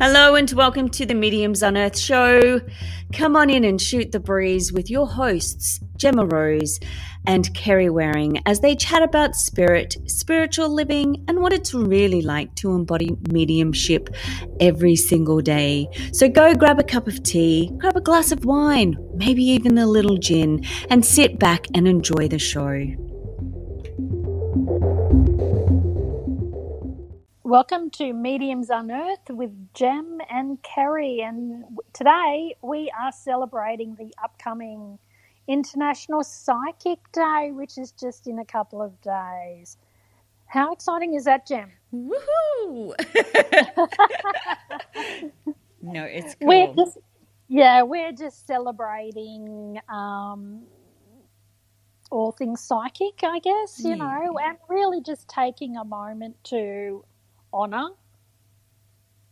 Hello and welcome to the Mediums Unearthed show. Come on in and shoot the breeze with your hosts, Gemma Rose and Kerry Waring, as they chat about spirit, spiritual living, and what it's really like to embody mediumship every single day. So go grab a cup of tea, grab a glass of wine, maybe even a little gin, and sit back and enjoy the show. Welcome to Mediums Unearthed with Gem and Kerry. And today we are celebrating the upcoming International Psychic Day, which is just in a couple of days. How exciting is that, Gem? Woohoo! no, it's cool. We're just, yeah, we're just celebrating um, all things psychic, I guess, you Yeah. know, and really just taking a moment to honour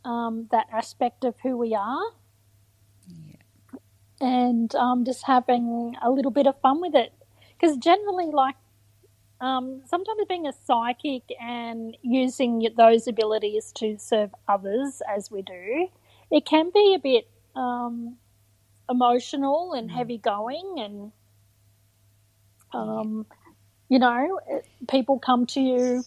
um, that aspect of who we are Yeah. and um, just having a little bit of fun with it. Because generally, like, um, sometimes being a psychic and using those abilities to serve others as we do, it can be a bit um, emotional and heavy going. And, um, you know, it- people come to you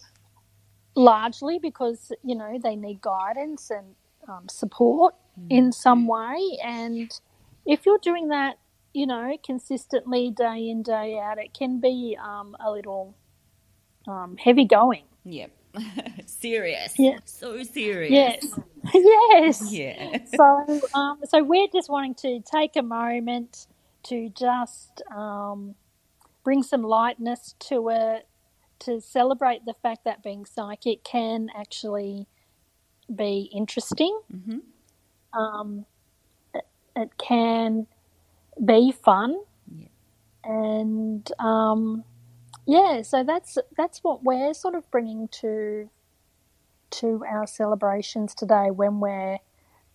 largely because, you know, they need guidance and um, support in some way. And if you're doing that, you know, consistently day in, day out, it can be um, a little um, heavy going. Yep. serious. Yeah. So serious. Yes. yes. Yeah. So, um, so we're just wanting to take a moment to just um, bring some lightness to it, to celebrate the fact that being psychic can actually be interesting. hmm Um, it, it can be fun, Yeah. and um, yeah, so that's that's what we're sort of bringing to to our celebrations today when we're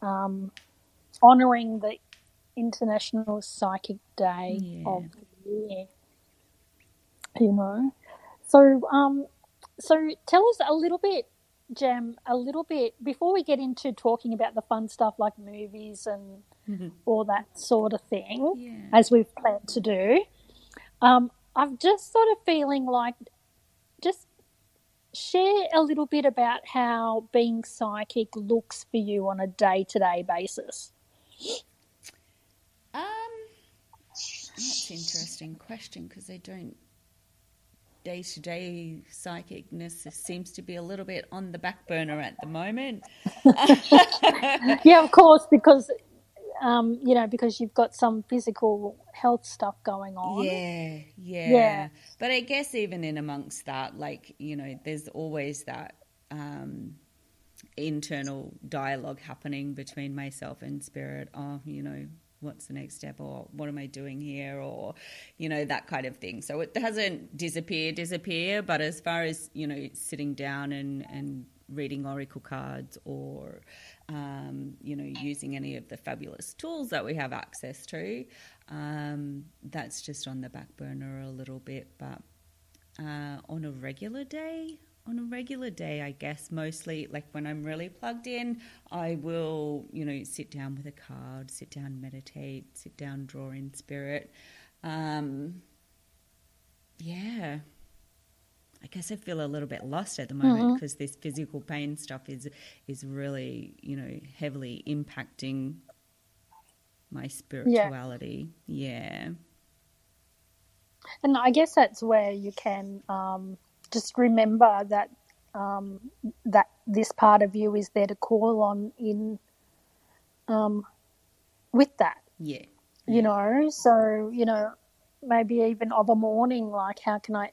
um, honouring the International Psychic Day Yeah. of the year. You know, so um, so tell us a little bit, Gem, a little bit before we get into talking about the fun stuff like movies and Mhm. all that sort of thing, Yeah. as we've planned to do. Um, I'm just sort of feeling like just share a little bit about how being psychic looks for you on a day to day basis. Um, that's an interesting question because I don't. Day to day psychicness seems to be a little bit on the back burner at the moment. yeah, of course, because um, you know, because you've got some physical health stuff going on. Yeah, yeah, Yeah. But I guess even in amongst that, like, you know, there's always that um, internal dialogue happening between myself and spirit. Oh, you know, what's the next step? Or what am I doing here? Or, you know, that kind of thing. So it doesn't disappear, disappear. But as far as, you know, sitting down and, and reading oracle cards or um, you know using any of the fabulous tools that we have access to um, that's just on the back burner a little bit but uh, on a regular day on a regular day i guess mostly like when i'm really plugged in i will you know sit down with a card sit down meditate sit down draw in spirit. Um, yeah. I guess I feel a little bit lost at the moment because this physical pain stuff is is really you know heavily impacting my spirituality. Yeah, And I guess that's where you can um, just remember that um, that this part of you is there to call on in um, with that. yeah, You know, so you know, maybe even of a morning, like how can I?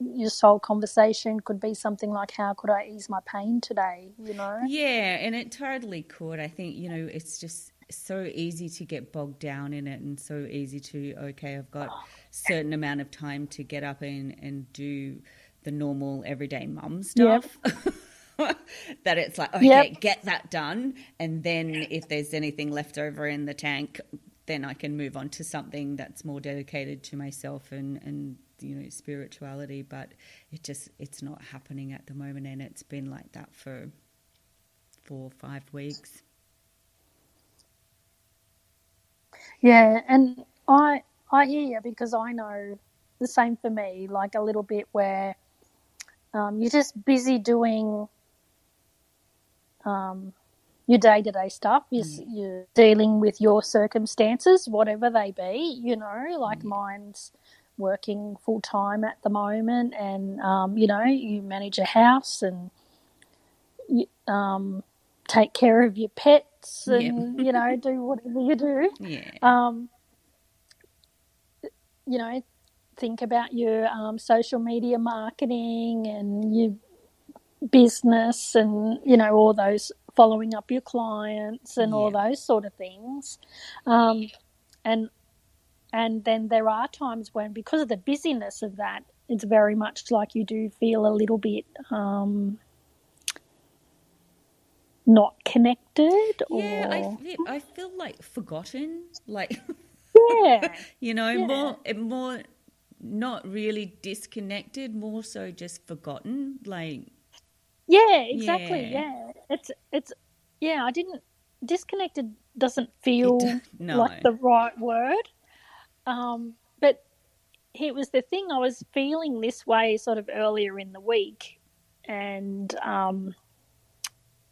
Your soul conversation could be something like, "How could I ease my pain today?" You know. yeah, and it totally could. I think you know it's just so easy to get bogged down in it, and so easy to okay, I've got certain amount of time to get up and and do the normal everyday mum stuff. Yep. that it's like, okay, yep. get that done. And then if there's anything left over in the tank, then I can move on to something that's more dedicated to myself and, and you know, spirituality. But it just, it's not happening at the moment. And it's been like that for four or five weeks. Yeah. And I, I hear you because I know the same for me, like a little bit where – um, you're just busy doing um, your day to day stuff. You're, Mm. you're dealing with your circumstances, whatever they be. You know, like Mm. mine's working full time at the moment, and um, you know, you manage a house and you, um, take care of your pets, Yep. and you know, do whatever you do. Yeah. Um, you know, think about your um, social media marketing and your business and, you know, all those following up your clients and all those sort of things. Um, and and then there are times when, because of the busyness of that, it's very much like you do feel a little bit um, not connected or Yeah, I feel, I feel like forgotten, like yeah, you know, Yeah. more more not really disconnected, more so just forgotten. Like Yeah, exactly. Yeah. Yeah. It's it's yeah, I didn't disconnected doesn't feel no, like the right word. Um but it was the thing I was feeling this way sort of earlier in the week and um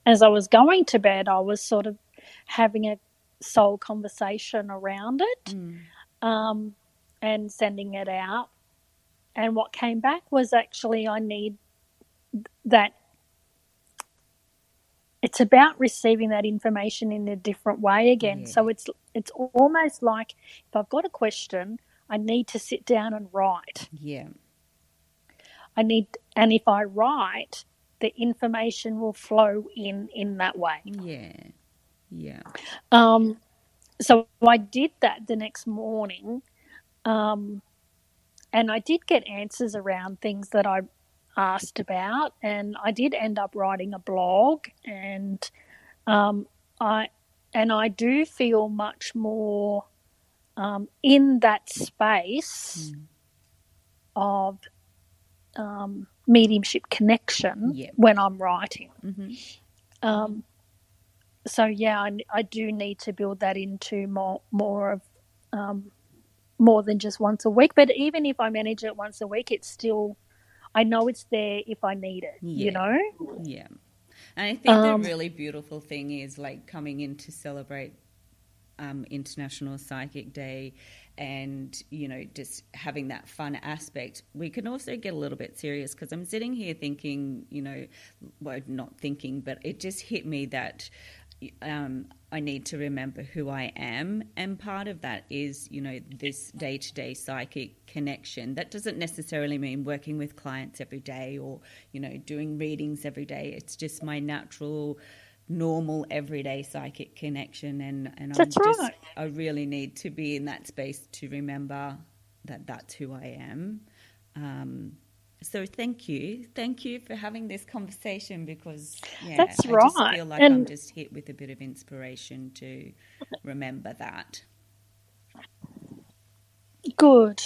as I was going to bed I was sort of having a soul conversation around it Mm. um, and sending it out. And what came back was actually I need that. It's about receiving that information in a different way again. So it's it's almost like if I've got a question, I need to sit down and write. yeah, I need, and if I write, the information will flow in in that way. yeah, yeah, Um, so I did that the next morning, um, and I did get answers around things that I asked about, and I did end up writing a blog, and um, I and I do feel much more um, in that space Mm. of um, mediumship connection Yeah. when I'm writing. hmm Um, so yeah, I, I do need to build that into more more of um, more than just once a week. But even if I manage it once a week, it's still I know it's there if I need it. Yeah. You know? yeah. And I think Um, the really beautiful thing is like coming in to celebrate um, International Psychic Day and, you know, just having that fun aspect. We can also get a little bit serious because I'm sitting here thinking, you know, well, not thinking, but it just hit me that um, I need to remember who I am. And part of that is, you know, this day to day psychic connection. That doesn't necessarily mean working with clients every day or, you know, doing readings every day. It's just my natural, normal, everyday psychic connection. And, and That's I'm just, right. I really need to be in that space to remember that that's who I am. Um, so thank you, thank you for having this conversation because yeah, That's right. I just feel like I'm just hit with a bit of inspiration to remember that. Good.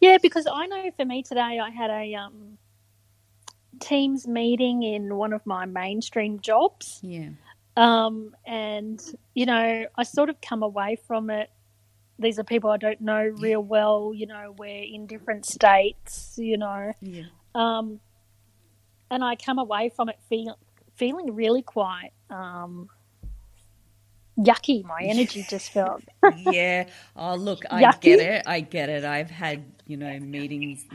Yeah, because I know for me today, I had a um, Teams meeting in one of my mainstream jobs. Yeah, Um, and, you know, I sort of come away from it. These are people I don't know real well, you know, we're in different states, you know. yeah, Um, and I come away from it feel, feeling really quite um, yucky. My energy just felt. yeah. Oh, look, I Yucky? get it. I get it. I've had you know meetings,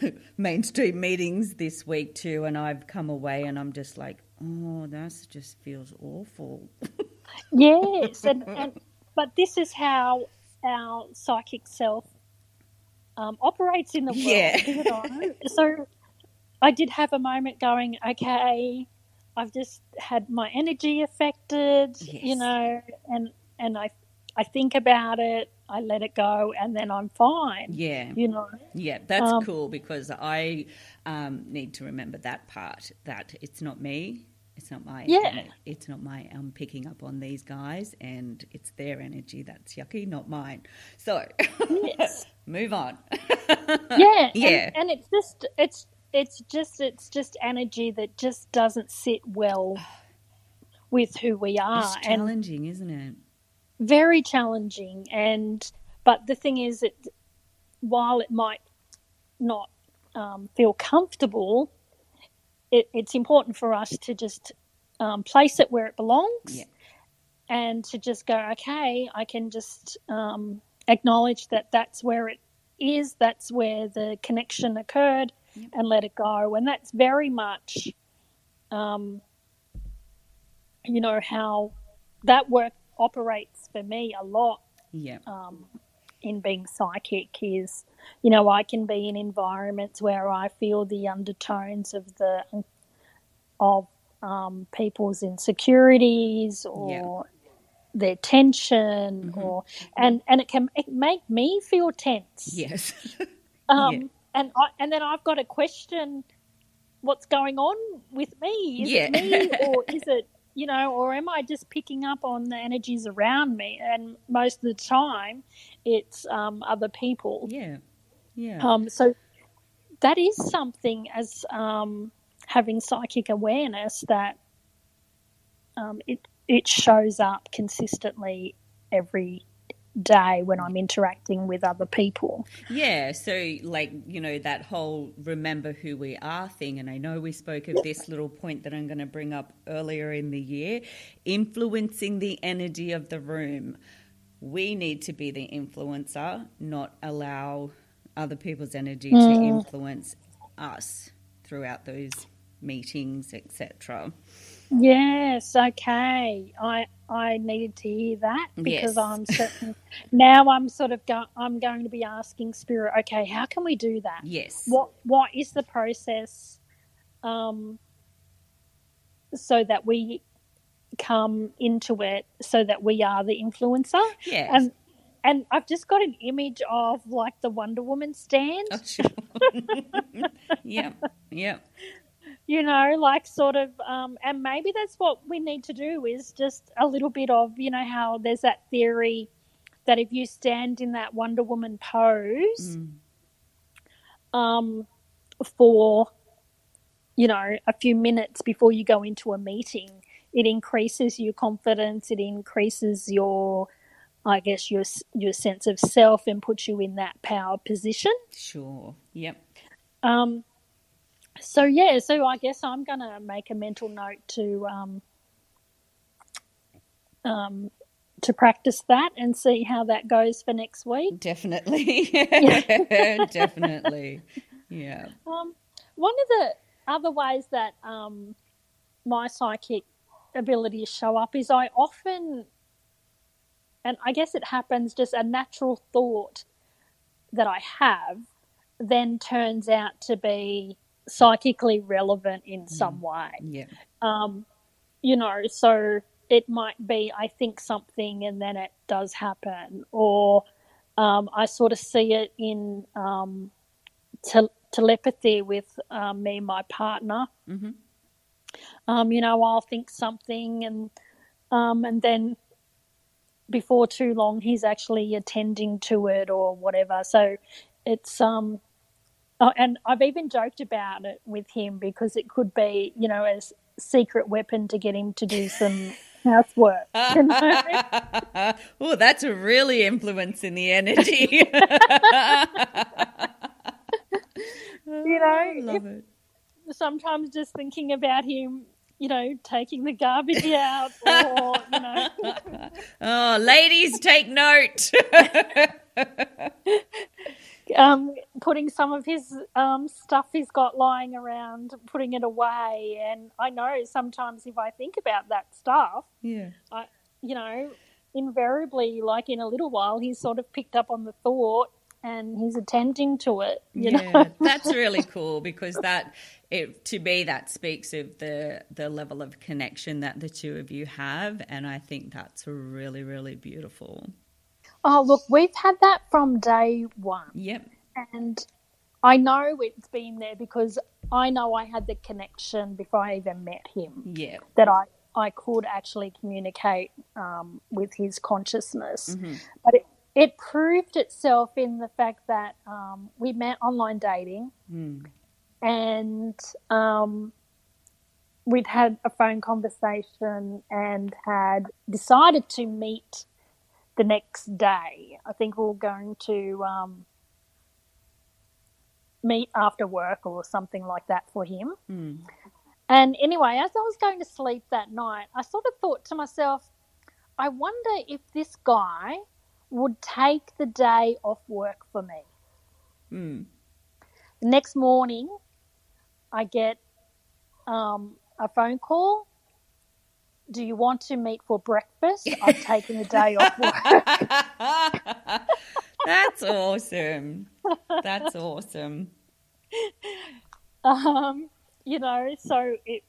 mainstream meetings this week too, and I've come away and I'm just like, oh, that just feels awful. Yes, and, and but this is how our psychic self um, operates in the world. Yeah. You know? so I did have a moment going, okay, I've just had my energy affected, you know, and and I I think about it, I let it go, and then I'm fine. Yeah, You know, Yeah, that's Um, cool because I um, need to remember that part that it's not me. It's not my Yeah. It's not my. I'm picking up on these guys, and it's their energy that's yucky, not mine. So, Yes. move on. yeah, Yeah. and, and it's just it's it's just it's just energy that just doesn't sit well with who we are, it's and challenging, isn't it? very challenging. And but the thing is, that while it might not um, feel comfortable, it, it's important for us to just um, place it where it belongs, Yeah. and to just go, okay, I can just um, acknowledge that that's where it is, that's where the connection occurred, and let it go. And that's very much, um, you know, how that work operates for me a lot Yeah. um, in being psychic is, you know, I can be in environments where I feel the undertones of the of um, people's insecurities or their tension, or and and it can it make me feel tense. Yes. Um, Yeah. and I, and then I've got to question what's going on with me. Is Yeah. it me or is it you know, or am I just picking up on the energies around me? And most of the time, it's um, other people. yeah. Yeah. Um, so that is something as um, having psychic awareness that um, it it shows up consistently every day when I'm interacting with other people. Yeah, so like, you know, that whole remember who we are thing, and I know we spoke of this little point that I'm going to bring up earlier in the year influencing the energy of the room. We need to be the influencer, not allow other people's energy to mm. influence us throughout those meetings, etc. Yes, okay. I I needed to hear that because Yes. I'm certain now I'm sort of go, I'm going to be asking spirit, okay, how can we do that? Yes. What what is the process um so that we come into it so that we are the influencer? Yes. And and I've just got an image of like the Wonder Woman stand. Oh, sure. yeah. Yeah. You know like sort of um, and maybe that's what we need to do is just a little bit of you know how there's that theory that if you stand in that wonder woman pose Mm. um, for you know a few minutes before you go into a meeting it increases your confidence it increases your i guess your your sense of self and puts you in that power position Sure. Yep. um, so yeah, so I guess I'm gonna make a mental note to um, um, to practice that and see how that goes for next week. Definitely. Definitely. Yeah. Um, one of the other ways that um, my psychic abilities show up is I often, and I guess it happens just a natural thought that I have then turns out to be psychically relevant in some way. Yeah. um, you know, so it might be I think something and then it does happen, or um, I sort of see it in um, tel- telepathy with um, me and my partner. hmm Um, you know, I'll think something and um, and then before too long he's actually attending to it or whatever. So it's um oh, and I've even joked about it with him because it could be, you know, as secret weapon to get him to do some housework. You know? oh, that's really influencing the energy. You know, oh, I love it. Sometimes just thinking about him, you know, taking the garbage out or, you know, Oh, ladies, take note. Um, putting some of his um, stuff he's got lying around, putting it away. And I know sometimes if I think about that stuff, yeah. I, you know, invariably, like in a little while, he's sort of picked up on the thought and he's attending to it. You yeah, know, that's really cool because that it to me that speaks of the the level of connection that the two of you have, and I think that's really really beautiful. Oh look, we've had that from day one, Yep. and I know it's been there because I know I had the connection before I even met him. Yeah. that I, I could actually communicate um, with his consciousness. Mhm. But it, it proved itself in the fact that um, we met online dating Mm. and um, we'd had a phone conversation and had decided to meet the next day. I think we are going to um, meet after work or something like that for him. Mm. And anyway, as I was going to sleep that night, I sort of thought to myself, I wonder if this guy would take the day off work for me. Mm. The next morning, I get um, a phone call. Do you want to meet for breakfast? I've taken a day off work. That's awesome. That's awesome. Um, you know, so it,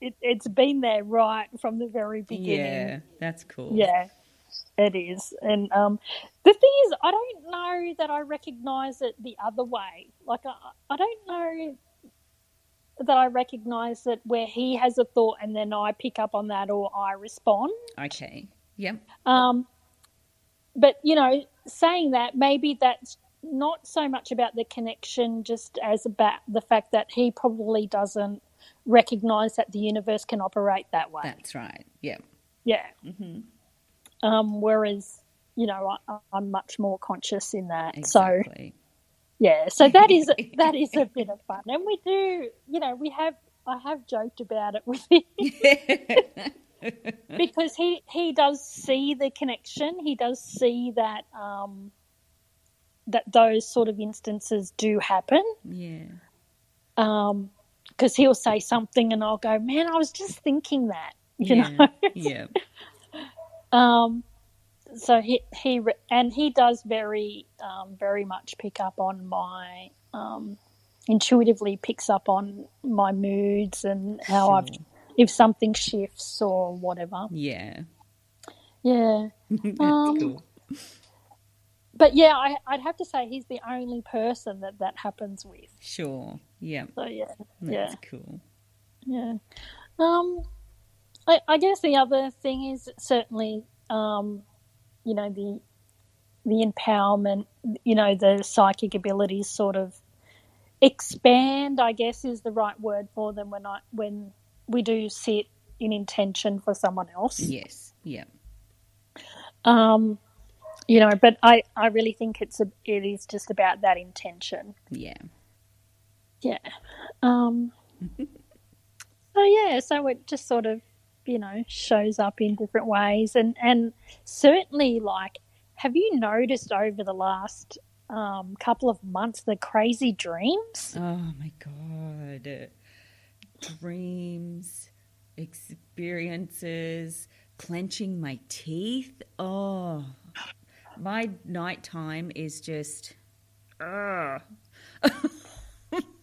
it it's been there right from the very beginning. Yeah, that's cool. Yeah, it is. And um, the thing is, I don't know that I recognise it the other way. Like, I, I don't know that I recognise that where he has a thought and then I pick up on that or I respond. Okay. Yep. Um, but, you know, saying that, maybe that's not so much about the connection, just as about the fact that he probably doesn't recognize that the universe can operate that way. That's right. Yeah. Yeah. Mm-hmm. Um, whereas, you know, I, am much more conscious in that. Exactly. So, yeah. So that is that is a bit of fun, and we do, you know, we have. I have joked about it with him. because he he does see the connection. He does see that um, that those sort of instances do happen. Yeah. Um, because he'll say something and I'll go, man, I was just thinking that, you yeah. know. yeah. Um, so he he and he does very um, very much pick up on my um, intuitively picks up on my moods and how sure. I've if something shifts or whatever. Yeah. Yeah. Um, cool. But yeah, I, I'd have to say he's the only person that that happens with. Sure. Yeah. So yeah, That's yeah, cool. yeah. Um, I, I guess the other thing is certainly, um, you know, the the empowerment, you know, the psychic abilities sort of expand. I guess is the right word for them when I when we do sit in intention for someone else. Yes. Yeah. Um, you know, but I, I really think it's a, it is just about that intention. Yeah. Yeah. Um, so yeah, so it just sort of, you know, shows up in different ways, and and certainly like, have you noticed over the last um, couple of months the crazy dreams? Oh my god. Dreams, experiences, clenching my teeth. Oh, my nighttime is just. Ugh.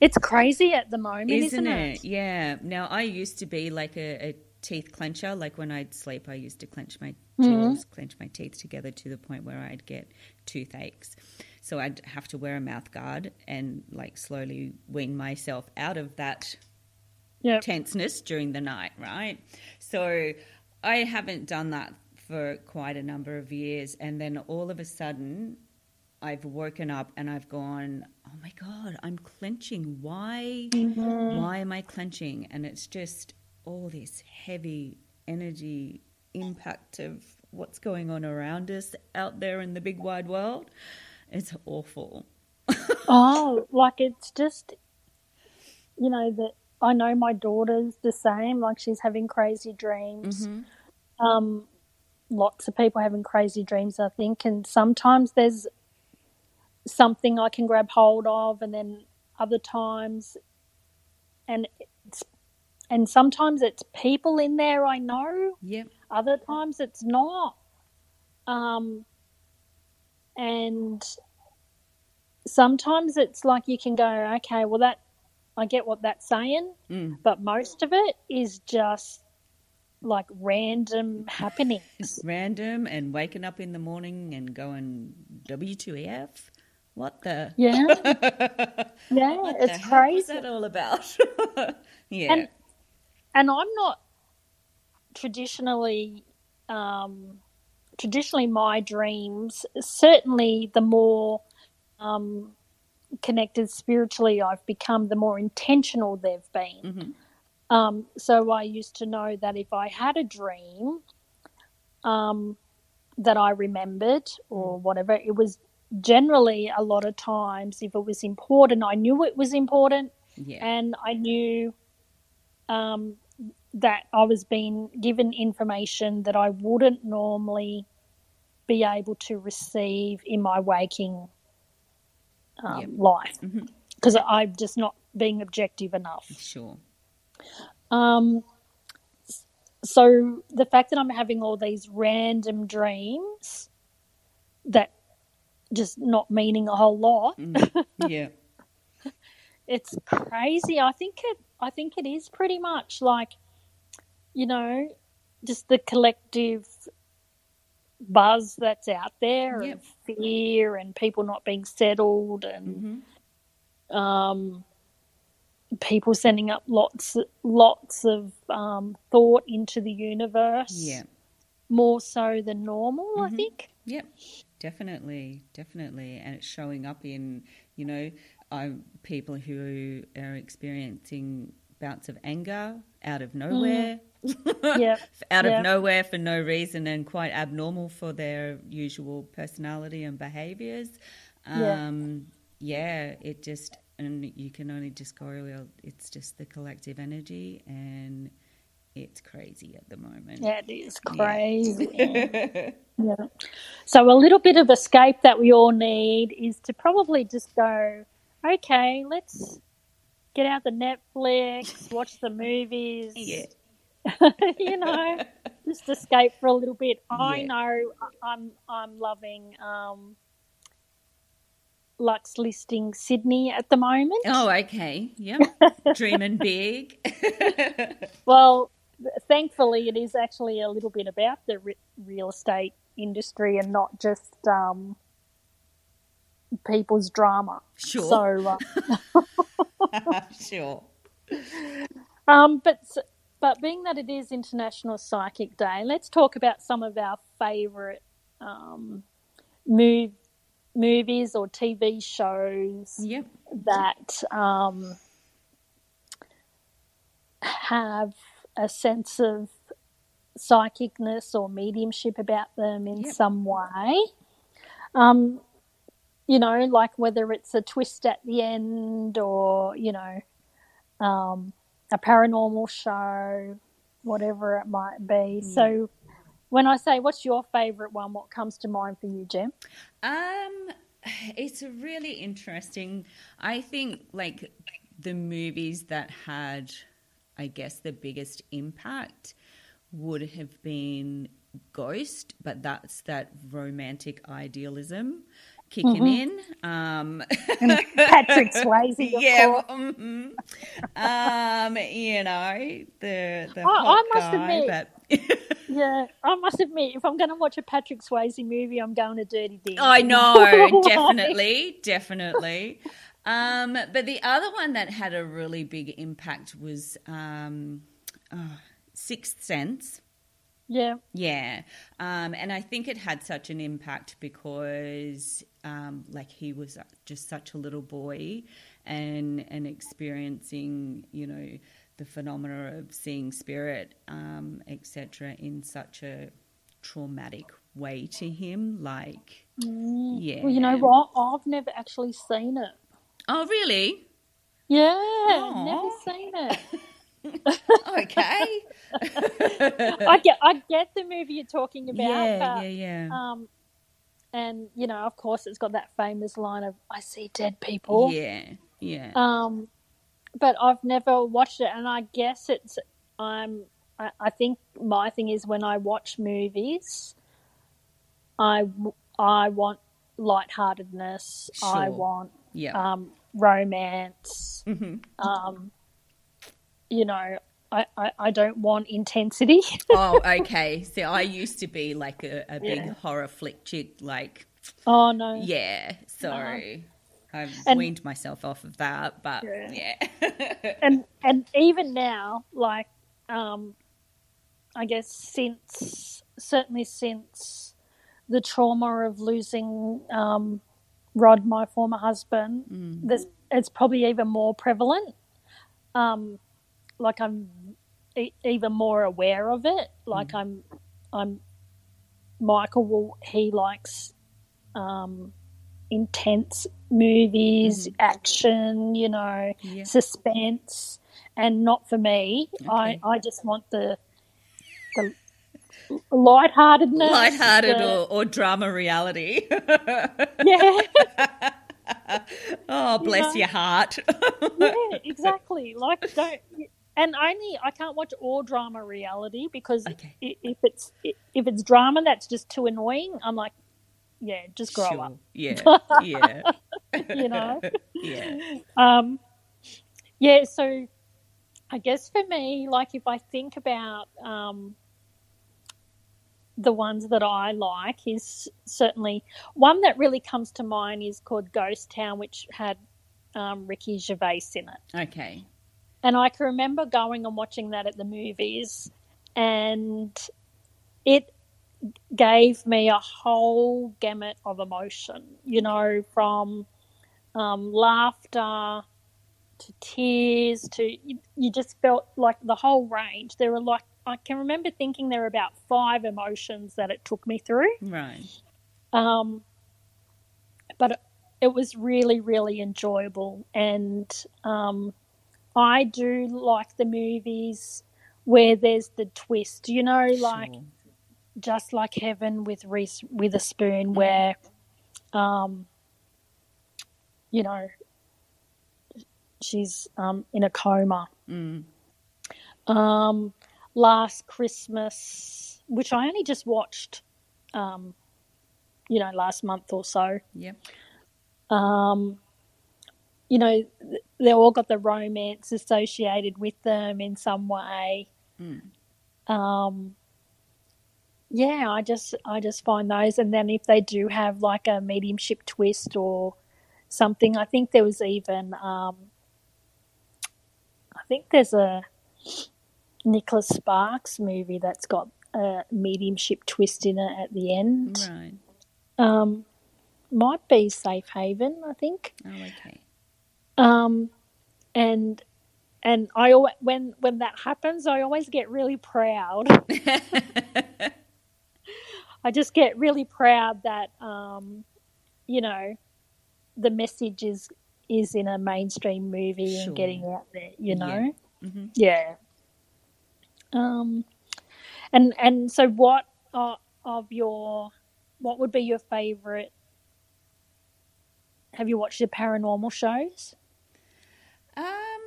It's crazy at the moment, isn't, Isn't it? Yeah. Now I used to be like a, a teeth clencher. Like when I'd sleep, I used to clench my hmm. jaws, clench my teeth together to the point where I'd get toothaches. So I'd have to wear a mouth guard and like slowly wean myself out of that Yeah. tenseness during the night, right? So I haven't done that for quite a number of years. And then all of a sudden, I've woken up and I've gone, oh my God, I'm clenching. Why? Mm-hmm. Why am I clenching? And it's just all this heavy energy impact of what's going on around us out there in the big wide world. It's awful. Oh, like it's just, you know, that I know my daughter's the same. Like she's having crazy dreams. Um, lots of people having crazy dreams, I think, and sometimes there's something I can grab hold of, and then other times, and and sometimes it's people in there I know. Yep. Other times it's not. Um, and sometimes it's like you can go, okay, well, that I get what that's saying, Mm. but most of it is just like random happenings. Random and waking up in the morning and going W2F. What the? Yeah, yeah, What it's heck was that all about? yeah. And and I'm not traditionally um, traditionally my dreams. Certainly, the more um, connected spiritually I've become, the more intentional they've been. Mhm. Um, so I used to know that if I had a dream, um, that I remembered or whatever. It was generally a lot of times if it was important, I knew it was important, Yeah. and I knew um, that I was being given information that I wouldn't normally be able to receive in my waking um, Yep. life because I'm just not being objective enough. Sure. Um, so the fact that I'm having all these random dreams that just not meaning a whole lot, Mm. yeah. it's crazy. I think it. I think it is pretty much like, you know, just the collective buzz that's out there Yep. and fear and people not being settled and hmm um, people sending up lots lots of um, thought into the universe. Yeah. more so than normal. I Mhm. think. Yep, definitely, definitely, and it's showing up in you know um, people who are experiencing bouts of anger out of nowhere, Yeah, out Yeah. of nowhere for no reason, and quite abnormal for their usual personality and behaviors. Yeah. Um, yeah, it just and you can only just go. It's just the collective energy, and it's crazy at the moment. yeah, it is Yeah. crazy. yeah. So a little bit of escape that we all need is to probably just go. Okay, let's get out the Netflix, watch the movies. yeah. you know, just escape for a little bit. I know I'm I'm loving um, Luxe listing Sydney at the moment. Oh, okay. Yep. Dreaming big. Well, thankfully, it is actually a little bit about the re- real estate industry and not just um, people's drama. Sure. So, uh, sure. um, but but being that it is International Psychic Day, let's talk about some of our favourite um, move, movies or TV shows Yep. that um, have a sense of psychicness or mediumship about them in Yep. some way. Um, you know, like whether it's a twist at the end or, you know, um, a paranormal show, whatever it might be. So, when I say, what's your favourite one? What comes to mind for you, Jim? Um, it's a really interesting. I think like the movies that had, I guess, the biggest impact would have been Ghost, but that's that romantic idealism kicking in. Um, Patrick Swayze, of yeah, course. mhm. um, you know the the I- I must guy, admit- but Yeah, I must admit, if I'm going to watch a Patrick Swayze movie, I'm going to Dirty Dancing. I know, definitely, definitely. Um, but the other one that had a really big impact was um, oh, Sixth Sense. Yeah, Yeah, um, and I think it had such an impact because, um, like, he was just such a little boy, and and experiencing, you know, the phenomena of seeing spirit, um, etc., in such a traumatic way to him. Like, yeah. Well, you know what? I've never actually seen it. Oh, really? Yeah, Aw. never seen it. Okay. I get, I get the movie you're talking about. yeah, but, yeah, yeah. Um, and you know, of course, it's got that famous line of "I see dead people." yeah, yeah. Um, but I've never watched it, and I guess it's I'm. I, I think my thing is when I watch movies, I I want lightheartedness. I want yeah. um, romance. hmm Um, you know, I, I, I don't want intensity. oh, okay. See, I used to be like a, a big Yeah. horror flick chick. Like, oh no. yeah. Sorry, I've And- weaned myself off of that. But Yeah. yeah, and and even now, like, um, I guess since certainly since the trauma of losing um, Rod, my former husband, Mm. there's it's probably even more prevalent. Um, like I'm e- even more aware of it. Like I'm, I'm Michael will he likes um, intense movies, action, you know, Yeah. suspense, and not for me. I Okay. I just want the the lightheartedness, Lighthearted the- or, or drama reality. yeah, oh, bless know. your heart. yeah, exactly. Like don't. And only I can't watch all drama reality because Okay. if it's if it's drama that's just too annoying, I'm like, yeah, just grow Sure. up. Yeah. Yeah. You know. yeah. Um, yeah, so I guess for me, like if I think about um, the ones that I like, is certainly one that really comes to mind is called Ghost Town, which had um, Ricky Gervais in it. Okay. And I can remember going and watching that at the movies, and it gave me a whole gamut of emotion, you know, from um, laughter to tears to you, you just felt like the whole range. There were like, I can remember thinking there were about five emotions that it took me through. Right. Um, but it, it was really, really enjoyable. And um, I do like the movies where there's the twist, you know, like Sure. just like Heaven with Reese Witherspoon, where, um, you know, she's um, in a coma. Mm. Um, last Christmas, which I only just watched, um, you know, last month or so. Yep. Um, you know, th- they all got the romance associated with them in some way. Mm. Um, yeah, I just I just find those, and then if they do have like a mediumship twist or something, I think there was even um, I think there's a Nicholas Sparks movie that's got a mediumship twist in it at the end. Right. Um, might be Safe Haven, I think. Oh, okay. Um, and and I when when that happens, I always get really proud. I just get really proud that um, you know the message is is in a mainstream movie Sure. and getting out there. You Yeah. know, hmm yeah. Um, and and so what uh, of your what would be your favorite? Have you watched the paranormal shows? Um,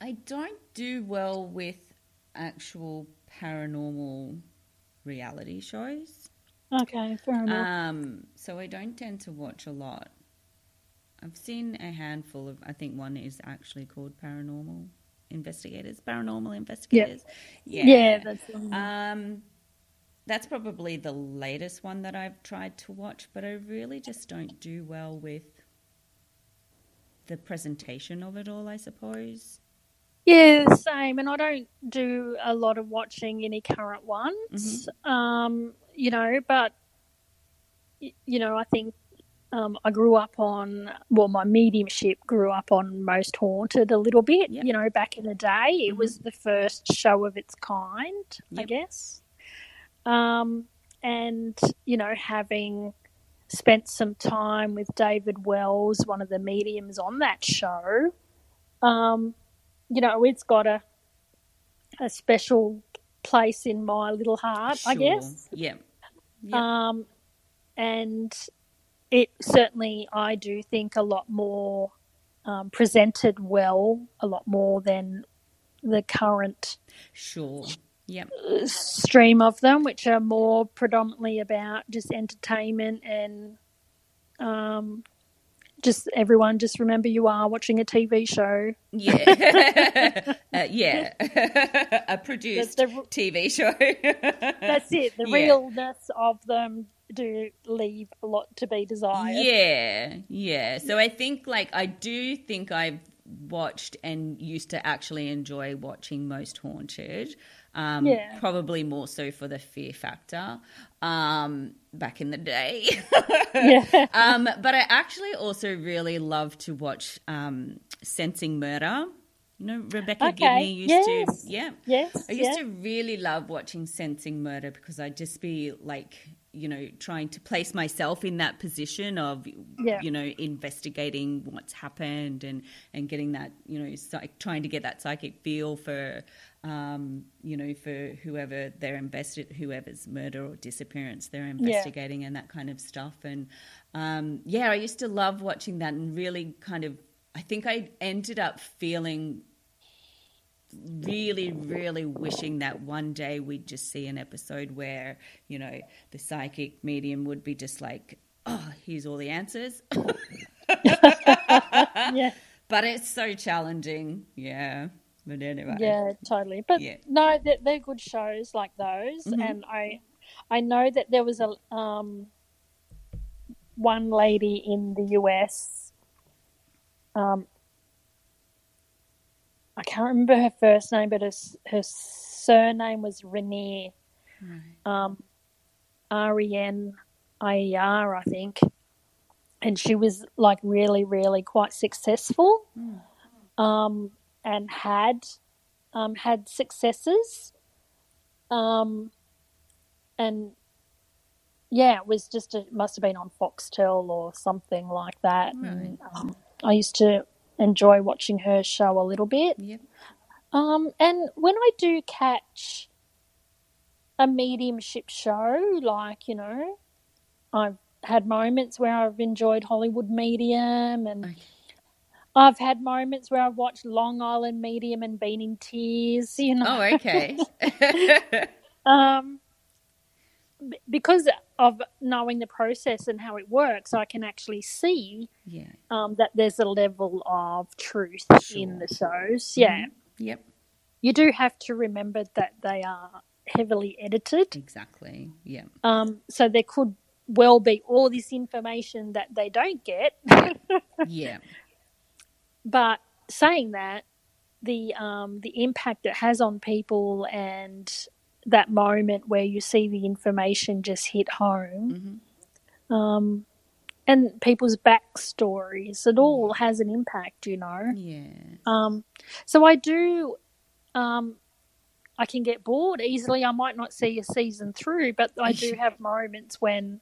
I don't do well with actual paranormal reality shows. Okay, fair enough. Um, so I don't tend to watch a lot. I've seen a handful of. I think one is actually called Paranormal Investigators. Paranormal Investigators. Yeah. yeah, that's the. Um, that's probably the latest one that I've tried to watch, but I really just don't do well with the presentation of it all. I suppose. Yeah, the same. And I don't do a lot of watching any current ones. Um, you know, but you know, I think um, I grew up on well, my mediumship grew up on Most Haunted a little bit. Yep. You know, back in the day, it Mhm. was the first show of its kind, I guess. Um, and you know, having spent some time with David Wells, one of the mediums on that show. Um, you know, it's got a a special place in my little heart, I guess. Yeah. Yep. Um, and it certainly, I do think a lot more um, presented well, a lot more than the current Sure. Yep. stream of them, which are more predominantly about just entertainment and um, just everyone just remember you are watching a TV show. Yeah. uh, yeah. a produced the- TV show. That's it. The Yeah. realness of them do leave a lot to be desired. Yeah, yeah. So I think, like, I do think I've watched and used to actually enjoy watching Most Haunted. Um, Yeah. Probably more so for the fear factor um, back in the day. Yeah. um, but I actually also really love to watch um, Sensing Murder. You know, Rebecca Okay, Gibney used yes. to, yeah. Yes, I used yeah. to really love watching Sensing Murder because I'd just be like, you know, trying to place myself in that position of, Yeah. you know, investigating what's happened and, and getting that, you know, psych- trying to get that psychic feel for, um, you know, for whoever they're invested, whoever's murder or disappearance they're investigating and that kind of stuff. And um, yeah, I used to love watching that and really kind of, I think I ended up feeling really, really wishing that one day we'd just see an episode where, you know, the psychic medium would be just like, oh, here's all the answers. yeah, but it's so challenging. Yeah. But anyway. yeah, totally. But Yeah. no, they're, they're good shows like those, Mhm. and I, I know that there was a um, one lady in the US. Um, I can't remember her first name, but her, her surname was Renier. um, R E N I E R, I think. And she was like really, really quite successful um, and had um, had successes. Um, and yeah, it was just, a, must have been on Foxtel or something like that. And, um, I used to enjoy watching her show a little bit. Yep. Um, and when I do catch a mediumship show, like, you know, I've had moments where I've enjoyed Hollywood Medium and Okay. I've had moments where I've watched Long Island Medium and been in tears, you know. Oh, okay. Um, because of knowing the process and how it works, I can actually see yeah. um, that there's a level of truth in the shows. Yeah. Yep. You do have to remember that they are heavily edited. Exactly. Yeah. Um, so there could well be all this information that they don't get. Yeah. but saying that, the um, the impact it has on people and that moment where you see the information just hit home, um, and people's backstories, it all has an impact, you know. Yeah. Um, so I do. Um, I can get bored easily. I might not see a season through, but I do have moments when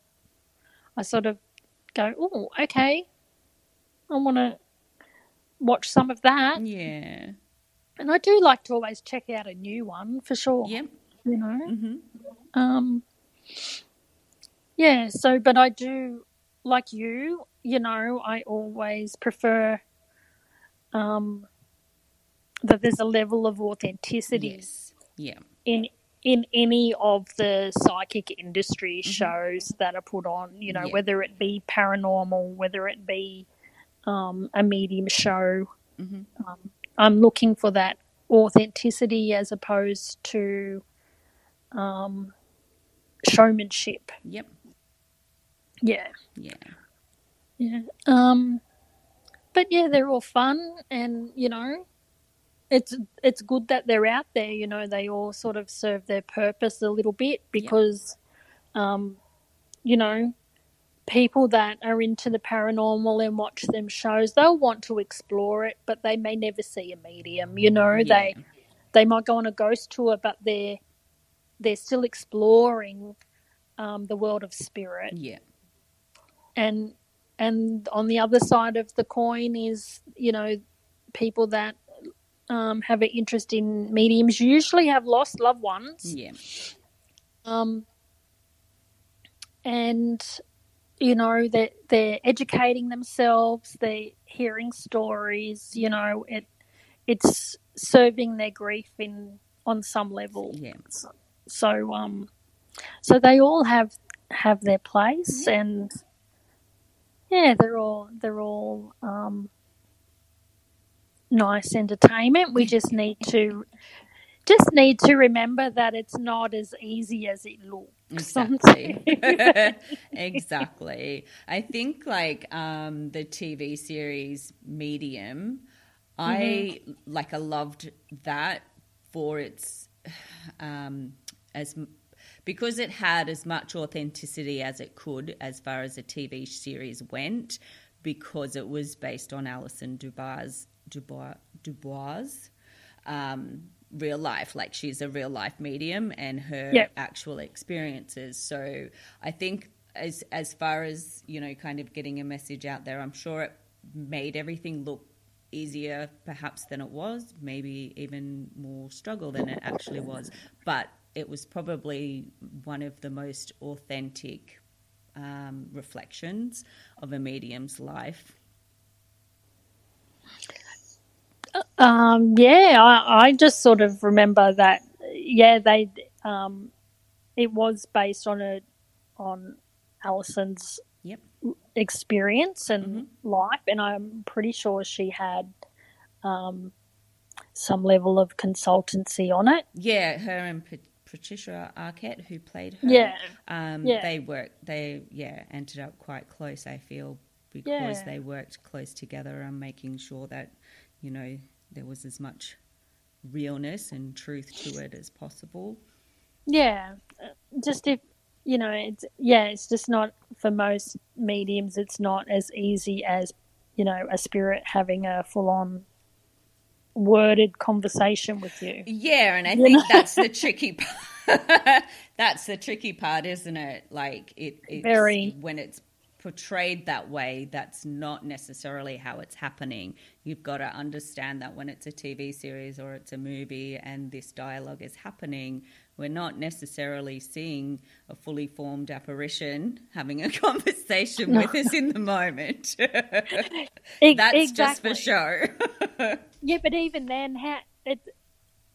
I sort of go, "Oh, okay, I want to watch some of that." Yeah. And I do like to always check out a new one for sure. Yep. You know. hmm Um. Yeah. So, but I do like you. You know, I always prefer. Um. That there's a level of authenticity Yes. Yeah. in in any of the psychic industry shows that are put on, you know, Mm-hmm. Yeah. whether it be paranormal, whether it be um, a medium show. Mhm. Um, I'm looking for that authenticity as opposed to um, showmanship. Yep. Yeah, Yeah. yeah. Um, but yeah, they're all fun, and you know, it's it's good that they're out there. You know, they all sort of serve their purpose a little bit because, um, you know, people that are into the paranormal and watch them shows, they'll want to explore it, but they may never see a medium. You know, they they might go on a ghost tour, but they're they're still exploring um, the world of spirit Yeah. and and on the other side of the coin is you know people that um, have an interest in mediums usually have lost loved ones Yeah. um, and you know that they're, educating themselves they're hearing stories you know it it's serving their grief in on some level. Yeah. so um so they all have have their place and yeah they're all they're all um nice entertainment. We just need to just need to remember that it's not as easy as it looks Exactly. exactly. I think like um, the TV series Medium, I like I loved that for its um, as because it had as much authenticity as it could as far as a TV series went, because it was based on Allison DuBois DuBois DuBois um, real life, like she's a real life medium and her Yep. actual experiences. So I think as as far as you know, kind of getting a message out there, I'm sure it made everything look easier perhaps than it was maybe even more struggle than it actually was but it was probably one of the most authentic um, reflections of a medium's life Um, yeah, I, I just sort of remember that. Yeah, they. Um, it was based on a on Allison's yep experience and life, and I'm pretty sure she had um, some level of consultancy on it. yeah her and patricia arquette who played her Yeah. um, Yeah. they worked they yeah ended up quite close i feel because Yeah. they worked close together on making sure that you know there was as much realness and truth to it as possible Yeah, just if you know, it's yeah, it's just not for most mediums. It's not as easy as you know a spirit having a full on worded conversation with you. Yeah, and I think that's the tricky part. that's the tricky part, isn't it? Like it it's, Very. when it's portrayed that way, that's not necessarily how it's happening. You've got to understand that when it's a TV series or it's a movie and this dialogue is happening, we're not necessarily seeing a fully formed apparition having a conversation with us in the moment. That's just for show. Yeah, but even then, how it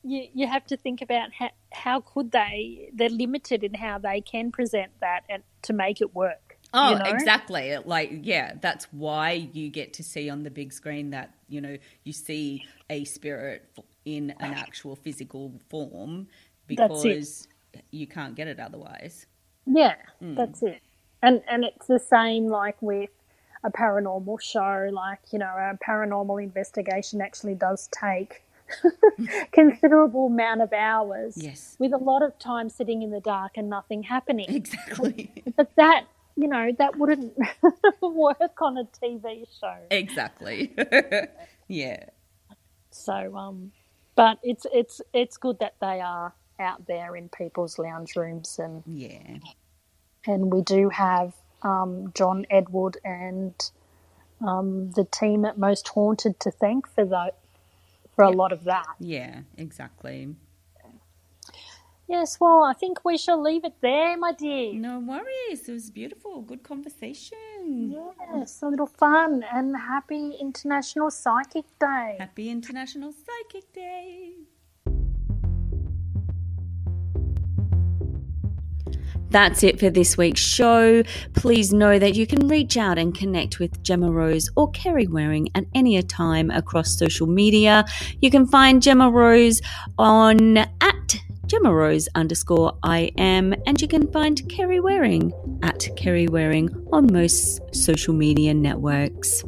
you you have to think about how how could they? They're limited in how they can present that and to make it work. Oh, you know? exactly. Like, yeah, that's why you get to see on the big screen that, you know, you see a spirit in an actual physical form because you can't get it otherwise. Yeah, Hmm. that's it. And and it's the same like with a paranormal show. Like you know, a paranormal investigation actually does take considerable amount of hours. Yes. with a lot of time sitting in the dark and nothing happening. Exactly. But that you know that wouldn't work on a TV show. exactly. yeah. So um, but it's it's it's good that they are out there in people's lounge rooms and Yeah. and we do have um, John Edward and um, the team at Most Haunted to thank for that for a lot of that. Yeah, exactly. Yes, well, I think we shall leave it there, my dear. No worries. It was beautiful. Good conversation. Yes, a little fun and happy International Psychic Day. Happy International Psychic Day. That's it for this week's show. Please know that you can reach out and connect with Gemma Rose or Kerry Waring at any time across social media. You can find Gemma Rose on at Gemma Rose underscore I am, and you can find Kerry Waring at Kerry Waring on most social media networks.